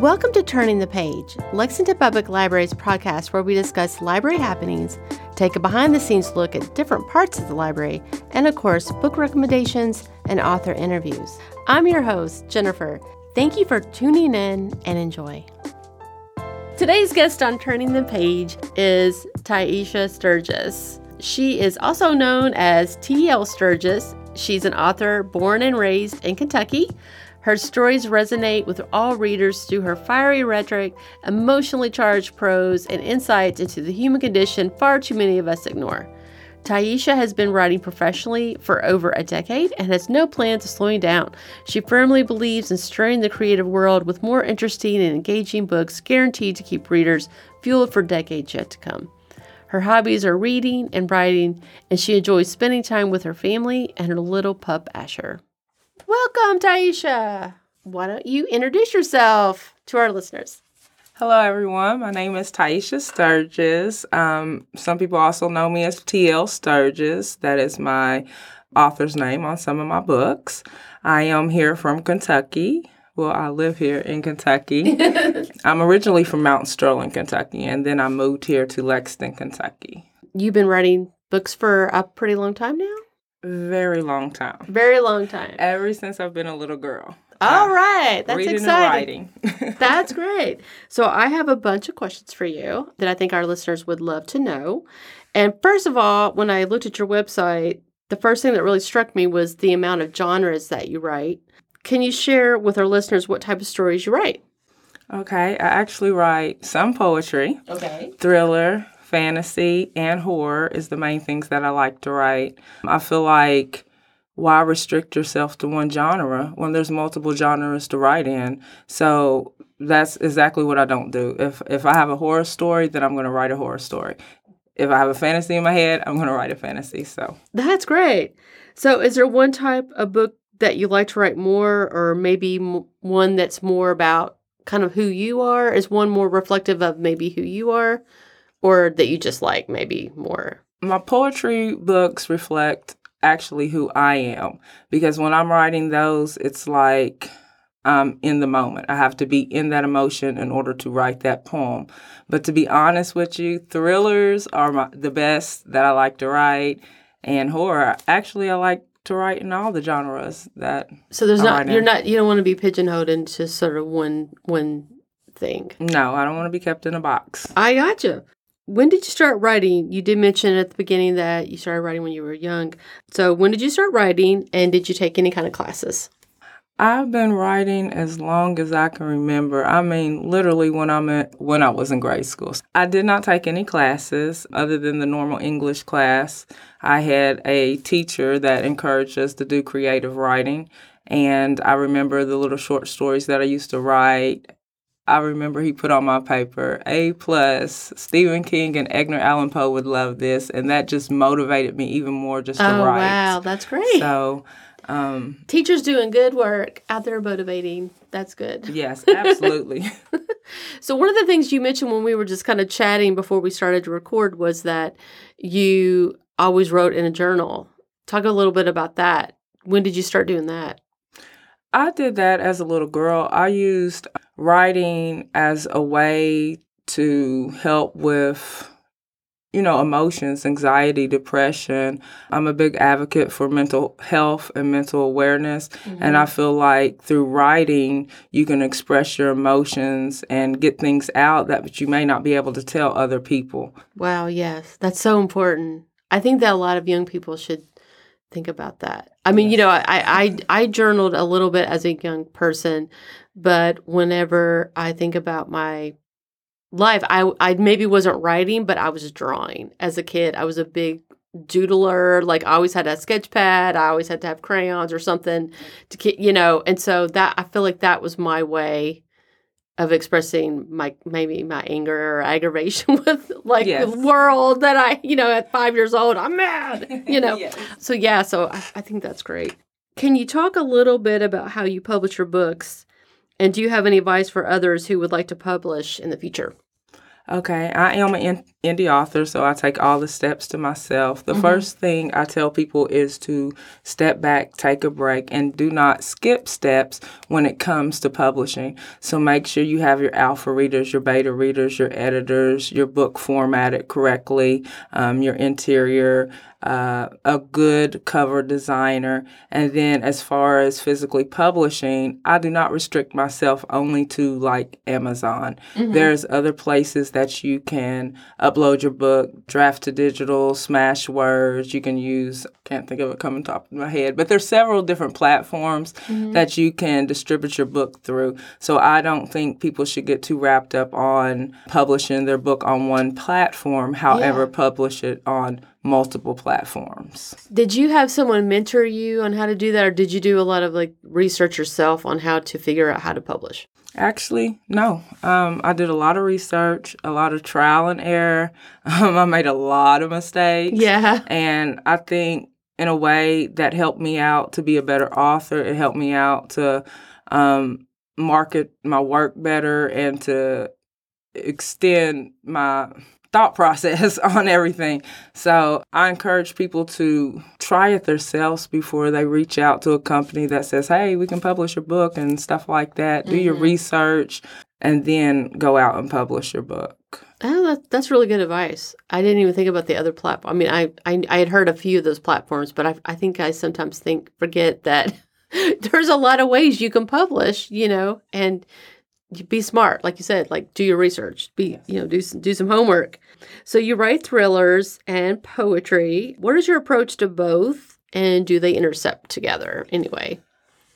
Welcome to Turning the Page, Lexington Public Library's podcast where we discuss library happenings, take a behind the scenes look at different parts of the library, and of course, book recommendations and author interviews. I'm your host, Jennifer. Thank you for tuning in and enjoy. Today's guest on Turning the Page is Tyeshia Sturgis. She is also known as T.L. Sturgis. She's an author born and raised in Kentucky. Her stories resonate with all readers through her fiery rhetoric, emotionally charged prose, and insights into the human condition far too many of us ignore. Tyeshia has been writing professionally for over a decade and has no plans of slowing down. She firmly believes in stirring the creative world with more interesting and engaging books guaranteed to keep readers fueled for decades yet to come. Her hobbies are reading and writing, and she enjoys spending time with her family and her little pup Asher. Welcome, Tyeshia. Why don't you introduce yourself to our listeners? Hello, everyone. My name is Tyeshia Sturgis. Um, some people also know me as TL Sturgis. That is my author's name on some of my books. I am here from Kentucky. Well, I live here in Kentucky. I'm originally from Mount Sterling, Kentucky, and then I moved here to Lexington, Kentucky. You've been writing books for a pretty long time now? Very long time. Very long time. Ever since I've been a little girl. All uh, right, that's reading exciting. And writing. that's great. So I have a bunch of questions for you that I think our listeners would love to know. And first of all, when I looked at your website, the first thing that really struck me was the amount of genres that you write. Can you share with our listeners what type of stories you write? Okay, I actually write some poetry. Okay. Thriller, fantasy and horror is the main things that I like to write. I feel like why restrict yourself to one genre when there's multiple genres to write in? So that's exactly what I don't do. If if I have a horror story, then I'm going to write a horror story. If I have a fantasy in my head, I'm going to write a fantasy. So That's great. So is there one type of book that you like to write more or maybe one that's more about kind of who you are? Is one more reflective of maybe who you are? Or that you just like maybe more? My poetry books reflect actually who I am because when I'm writing those, it's like I'm in the moment. I have to be in that emotion in order to write that poem. But to be honest with you, thrillers are my, the best that I like to write, and horror. Actually, I like to write in all the genres that. So there's not you're not you don't want to be pigeonholed into sort of one one thing. No, I don't want to be kept in a box. I gotcha. When did you start writing? You did mention at the beginning that you started writing when you were young. So, when did you start writing and did you take any kind of classes? I've been writing as long as I can remember. I mean, literally when I'm at, when I was in grade school. I did not take any classes other than the normal English class. I had a teacher that encouraged us to do creative writing, and I remember the little short stories that I used to write I remember he put on my paper A plus. Stephen King and Edgar Allan Poe would love this, and that just motivated me even more just to oh, write. wow, that's great. So, um, teachers doing good work out there motivating. That's good. Yes, absolutely. so one of the things you mentioned when we were just kind of chatting before we started to record was that you always wrote in a journal. Talk a little bit about that. When did you start doing that? I did that as a little girl. I used writing as a way to help with you know, emotions, anxiety, depression. I'm a big advocate for mental health and mental awareness. Mm-hmm. And I feel like through writing, you can express your emotions and get things out that you may not be able to tell other people. Wow, yes. That's so important. I think that a lot of young people should think about that. I mean, you know, I, I I journaled a little bit as a young person, but whenever I think about my life, I I maybe wasn't writing, but I was drawing as a kid. I was a big doodler. Like I always had a sketch pad. I always had to have crayons or something to you know. And so that I feel like that was my way of expressing my maybe my anger or aggravation with like yes. the world that I, you know, at five years old, I'm mad, you know. yes. So yeah, so I, I think that's great. Can you talk a little bit about how you publish your books, and do you have any advice for others who would like to publish in the future? Okay, I am an indie author, so I take all the steps to myself. The mm-hmm. first thing I tell people is to step back, take a break, and do not skip steps when it comes to publishing. So make sure you have your alpha readers, your beta readers, your editors, your book formatted correctly, um, your interior, uh, a good cover designer. And then, as far as physically publishing, I do not restrict myself only to like Amazon. Mm-hmm. There's other places that you can upload your book, Draft2Digital, Smashwords. You can use, can't think of it coming top of my head, but there's several different platforms mm-hmm. that you can distribute your book through. So I don't think people should get too wrapped up on publishing their book on one platform, however, yeah. publish it on multiple platforms. Did you have someone mentor you on how to do that, or did you do a lot of like research yourself on how to figure out how to publish? Actually, no. Um, I did a lot of research, a lot of trial and error. Um, I made a lot of mistakes. Yeah. And I think in a way that helped me out to be a better author. It helped me out to um, market my work better and to extend my thought process on everything. So I encourage people to try it themselves before they reach out to a company that says, hey, we can publish your book and stuff like that. Do mm-hmm. your research and then go out and publish your book. Oh, that, that's really good advice. I didn't even think about the other platform. I mean, I, I, I had heard a few of those platforms, but I, I think I sometimes think forget that there's a lot of ways you can publish, you know, and be smart, like you said, like do your research, be yes. you know do some, do some homework. So you write thrillers and poetry. What is your approach to both, and do they intercept together anyway?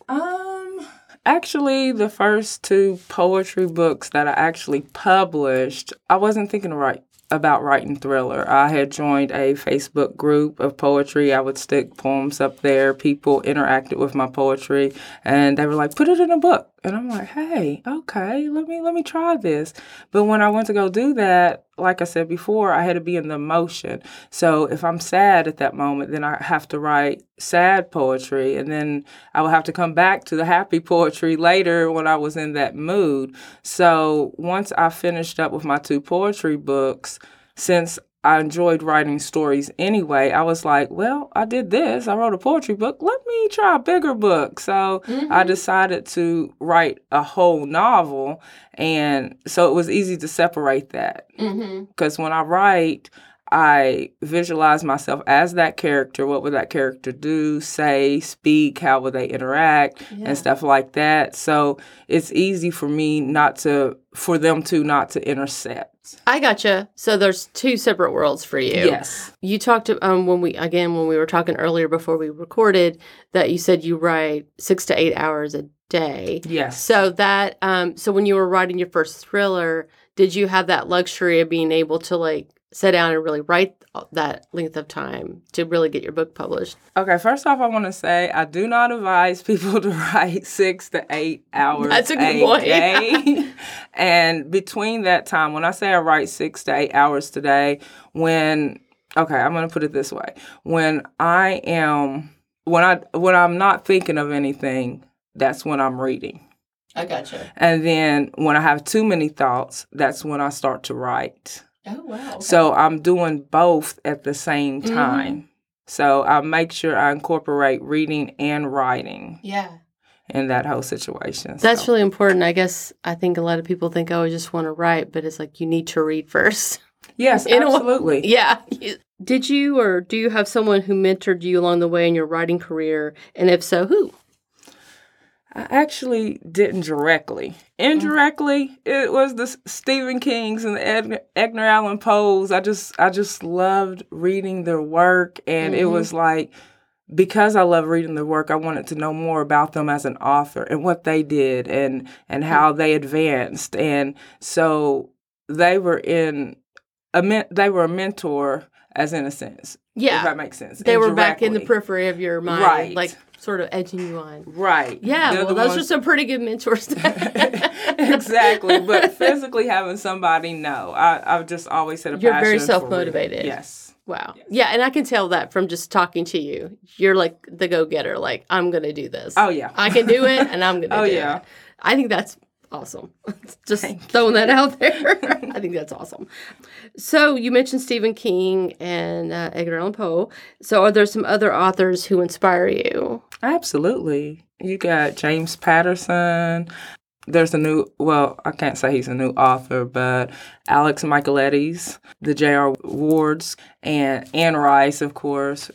Um, actually, the first two poetry books that I actually published, I wasn't thinking to write about writing thriller. I had joined a Facebook group of poetry. I would stick poems up there. People interacted with my poetry and they were like, put it in a book. And I'm like, hey, okay, let me let me try this. But when I went to go do that, like I said before, I had to be in the emotion. So if I'm sad at that moment, then I have to write sad poetry. And then I will have to come back to the happy poetry later when I was in that mood. So once I finished up with my two poetry books, since I enjoyed writing stories anyway. I was like, well, I did this. I wrote a poetry book. Let me try a bigger book. So mm-hmm. I decided to write a whole novel. And so it was easy to separate that. Because mm-hmm. when I write, I visualize myself as that character. What would that character do, say, speak? How would they interact, yeah. and stuff like that. So it's easy for me not to, for them to not to intercept. I gotcha. So there's two separate worlds for you. Yes. You talked um when we again when we were talking earlier before we recorded that you said you write six to eight hours a day. Yes. So that um so when you were writing your first thriller, did you have that luxury of being able to like sit down and really write that length of time to really get your book published? Okay, first off, I want to say I do not advise people to write six to eight hours. That's a good a point. Day. and between that time, when I say I write six to eight hours today, when okay, I'm going to put it this way: when I am when I when I'm not thinking of anything, that's when I'm reading. I gotcha. And then when I have too many thoughts, that's when I start to write. Oh, wow. Okay. So I'm doing both at the same mm-hmm. time. Mm-hmm. So I make sure I incorporate reading and writing. Yeah. In that whole situation. That's so. really important. I guess I think a lot of people think, oh, I just want to write, but it's like you need to read first. Yes, absolutely. yeah. Did you or do you have someone who mentored you along the way in your writing career? And if so, who? I actually didn't directly. Indirectly, it was the Stephen Kings and the Ed- Edgar Allan Poe's. I just I just loved reading their work, and mm-hmm. it was like because I love reading their work, I wanted to know more about them as an author and what they did and and how they advanced. And so they were in a men- they were a mentor as in a sense. Yeah. If that makes sense. They were back in the periphery of your mind. Right. Like sort of edging you on. Right. Yeah, They're well, those ones... are some pretty good mentors. exactly. But physically having somebody, no. I, I've just always said a You're very self motivated. Yes. Wow. Yes. Yeah, and I can tell that from just talking to you. You're like the go getter, like, I'm going to do this. Oh, yeah. I can do it, and I'm going to oh, do yeah. it. I think that's awesome. Just throwing that out there. I think that's awesome. So you mentioned Stephen King and uh, Edgar Allan Poe. So are there some other authors who inspire you? Absolutely. You got James Patterson. There's a new, well, I can't say he's a new author, but Alex Michaelides, the J.R. Wards, and Anne Rice, of course.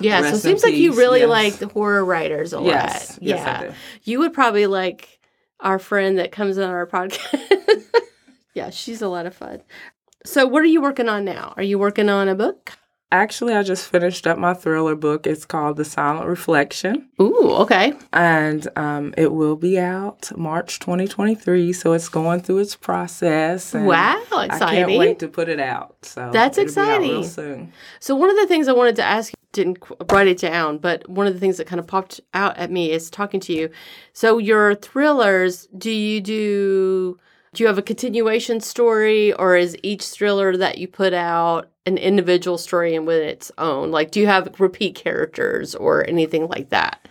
Yeah, so it Rest in seems like you really yes. like the horror writers a Yes, lot. yes, I yeah. do. You would probably like our friend that comes on our podcast. yeah, she's a lot of fun. So what are you working on now? Are you working on a book? Actually, I just finished up my thriller book. It's called The Silent Reflection, Ooh, okay. and um, it will be out March 2023. So it's going through its process. and Wow, exciting. I can't wait to put it out. So That's it'll be out real exciting. soon. So one of the things I wanted to ask, didn't write it down, but one of the things that kind of popped out at me is talking to you. So your thrillers, do you do do you have a continuation story or is each thriller that you put out an individual story and with its own? Like do you have repeat characters or anything like that?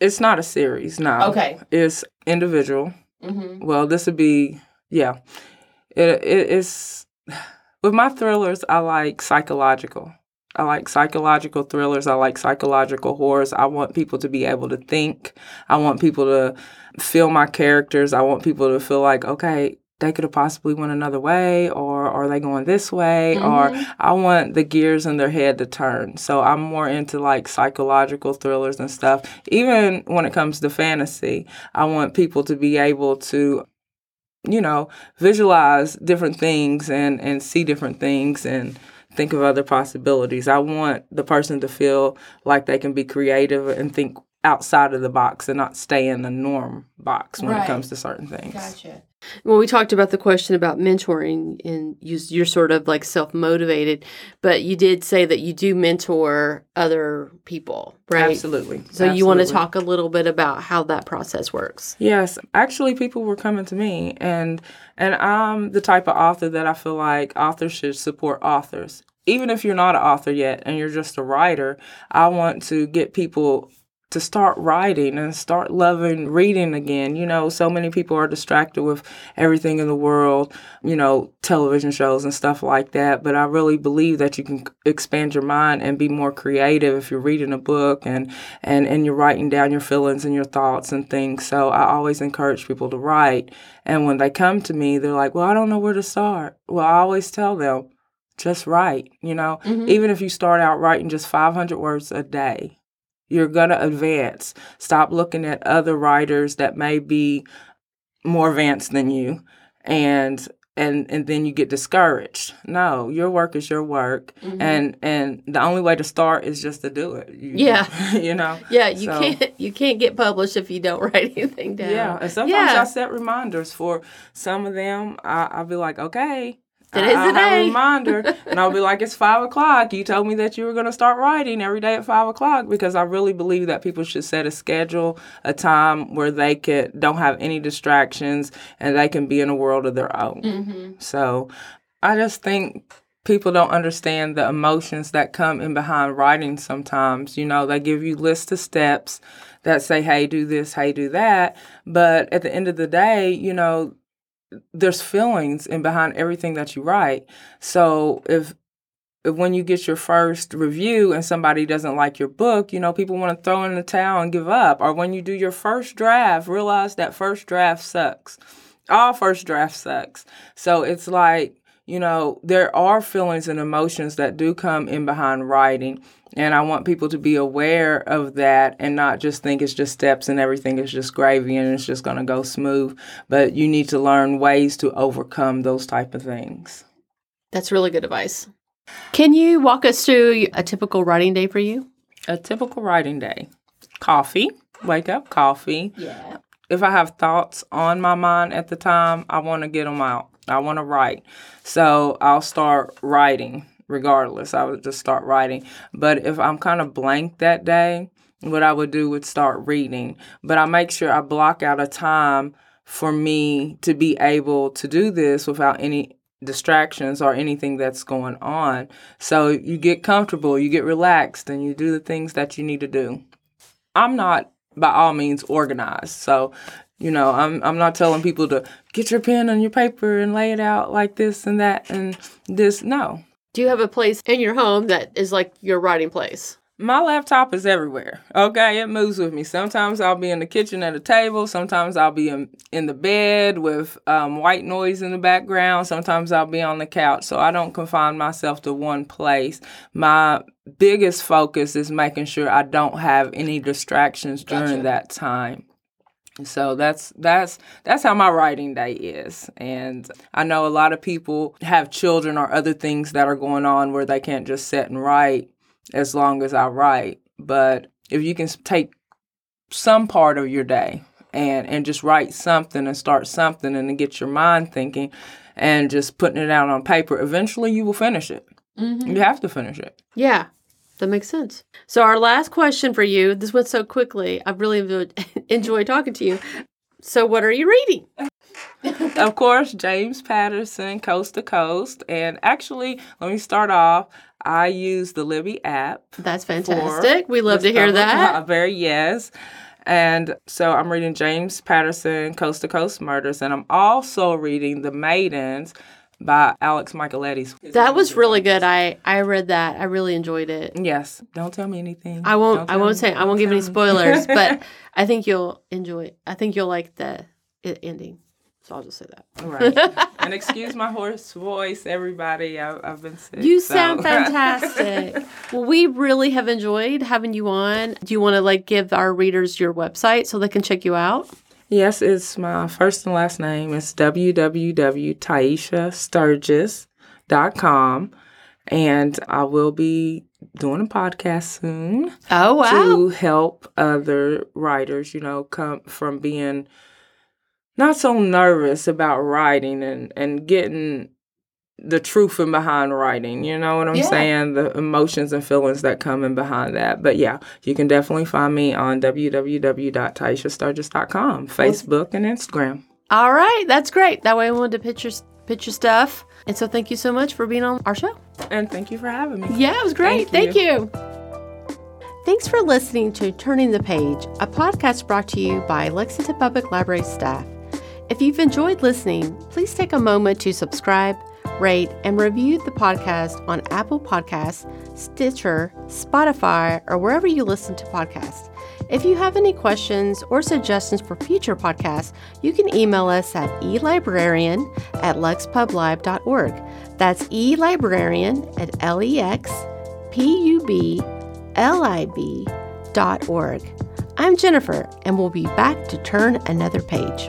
It's not a series, no. Okay. It's individual. Mm-hmm. Well, this would be yeah. It, it it's with my thrillers. I like psychological. I like psychological thrillers. I like psychological horrors. I want people to be able to think. I want people to feel my characters. I want people to feel like okay, they could have possibly went another way, or are they going this way, or mm-hmm. I want the gears in their head to turn. So I'm more into like psychological thrillers and stuff. Even when it comes to fantasy, I want people to be able to you know, visualize different things and and see different things and think of other possibilities. I want the person to feel like they can be creative and think outside of the box and not stay in the norm box when Right. it comes to certain things. Gotcha. Well, we talked about the question about mentoring, and you, you're sort of like self motivated, but you did say that you do mentor other people, right? Absolutely. So you want to talk a little bit about how that process works? Yes, actually, people were coming to me, and and I'm the type of author that I feel like authors should support authors. Even if you're not an author yet and you're just a writer, I want to get people to start writing and start loving reading again. You know, so many people are distracted with everything in the world, you know, television shows and stuff like that. But I really believe that you can expand your mind and be more creative if you're reading a book and and and you're writing down your feelings and your thoughts and things. So I always encourage people to write. And when they come to me, they're like, "Well, I don't know where to start." Well, I always tell them, just write, you know. Mm-hmm. Even if you start out writing just 500 words a day, you're going to advance. Stop looking at other writers that may be more advanced than you and and and then you get discouraged. No, your work is your work mm-hmm. and and the only way to start is just to do it. You- Yeah. you know. Yeah, you So- can't you can't get published if you don't write anything down. Yeah, and sometimes Yeah. I set reminders for some of them. I, I'll be like, okay. Today's I, the day. a reminder, and I'll be like, "It's five o'clock. You told me that you were going to start writing every day at five o'clock because I really believe that people should set a schedule, a time where they can don't have any distractions and they can be in a world of their own. Mm-hmm. So, I just think people don't understand the emotions that come in behind writing sometimes. You know, they give you lists of steps that say, hey, do this, hey, do that. But at the end of the day, you know, there's feelings in behind everything that you write. So if if when you get your first review and somebody doesn't like your book, you know, people want to throw in the towel and give up. Or when you do your first draft, realize that first draft sucks. All first draft sucks. So it's like, you know, there are feelings and emotions that do come in behind writing. And I want people to be aware of that and not just think it's just steps and everything is just gravy and it's just going to go smooth. But you need to learn ways to overcome those type of things. That's really good advice. Can you walk us through a typical writing day for you? A typical writing day coffee, wake up, coffee. Yeah. If I have thoughts on my mind at the time, I want to get them out. I want to write. So I'll start writing regardless. I would just start writing. But if I'm kind of blank that day, what I would do would start reading. But I make sure I block out a time for me to be able to do this without any distractions or anything that's going on. So you get comfortable, you get relaxed, and you do the things that you need to do. I'm not by all means organized. So You know, I'm I'm not telling people to get your pen and your paper and lay it out like this and that and this. No. Do you have a place in your home that is like your writing place? My laptop is everywhere. Okay, it moves with me. Sometimes I'll be in the kitchen at a table. Sometimes I'll be in, in the bed with um, white noise in the background. Sometimes I'll be on the couch. So I don't confine myself to one place. My biggest focus is making sure I don't have any distractions during Gotcha. that time. So that's that's that's how my writing day is. And I know a lot of people have children or other things that are going on where they can't just sit and write as long as I write. But if you can take some part of your day and and just write something and start something and then get your mind thinking and just putting it out on paper, eventually you will finish it. Mm-hmm. You have to finish it. Yeah, that makes sense. So, our last question for you this went so quickly. I've really enjoyed, enjoyed talking to you. So, what are you reading? of course, James Patterson, Coast to Coast. And actually, let me start off. I use the Libby app. That's fantastic. We love to hear that. Very yes. And so I'm reading James Patterson, Coast to Coast Murders, and I'm also reading The Maidens by Alex Michaelides. That was really good. I I read that. I really enjoyed it. Yes. Don't tell me anything. I won't. I won't me. say. I won't give any spoilers, but I think you'll enjoy. it. I think you'll like the ending. So I'll just say that. right. And excuse my hoarse voice, everybody. I, I've been sick. You so- sound fantastic. well, we really have enjoyed having you on. Do you want to like give our readers your website so they can check you out? Yes, it's my first and last name. It's www.tyeshiasturgis.com. And I will be doing a podcast soon Oh wow. to help other writers, you know, come from being not so nervous about writing and, and getting the truth in behind writing. You know what I'm Yeah. saying? The emotions and feelings that come in behind that. But yeah, you can definitely find me on www.tyeshiasturgis.com, Facebook and Instagram. All right, that's great. That way I wanted to pitch your pitch your stuff. And so thank you so much for being on our show. And thank you for having me. Yeah, it was great. Thank Thank you. Thanks for listening to Turning the Page, a podcast brought to you by Lexington Public Library staff. If you've enjoyed listening, please take a moment to subscribe, rate, and review the podcast on Apple Podcasts, Stitcher, Spotify, or wherever you listen to podcasts. If you have any questions or suggestions for future podcasts, you can email us at elibrarian at lexpublib.org. That's elibrarian at lexpublib dot org. I'm Jennifer, and we'll be back to turn another page.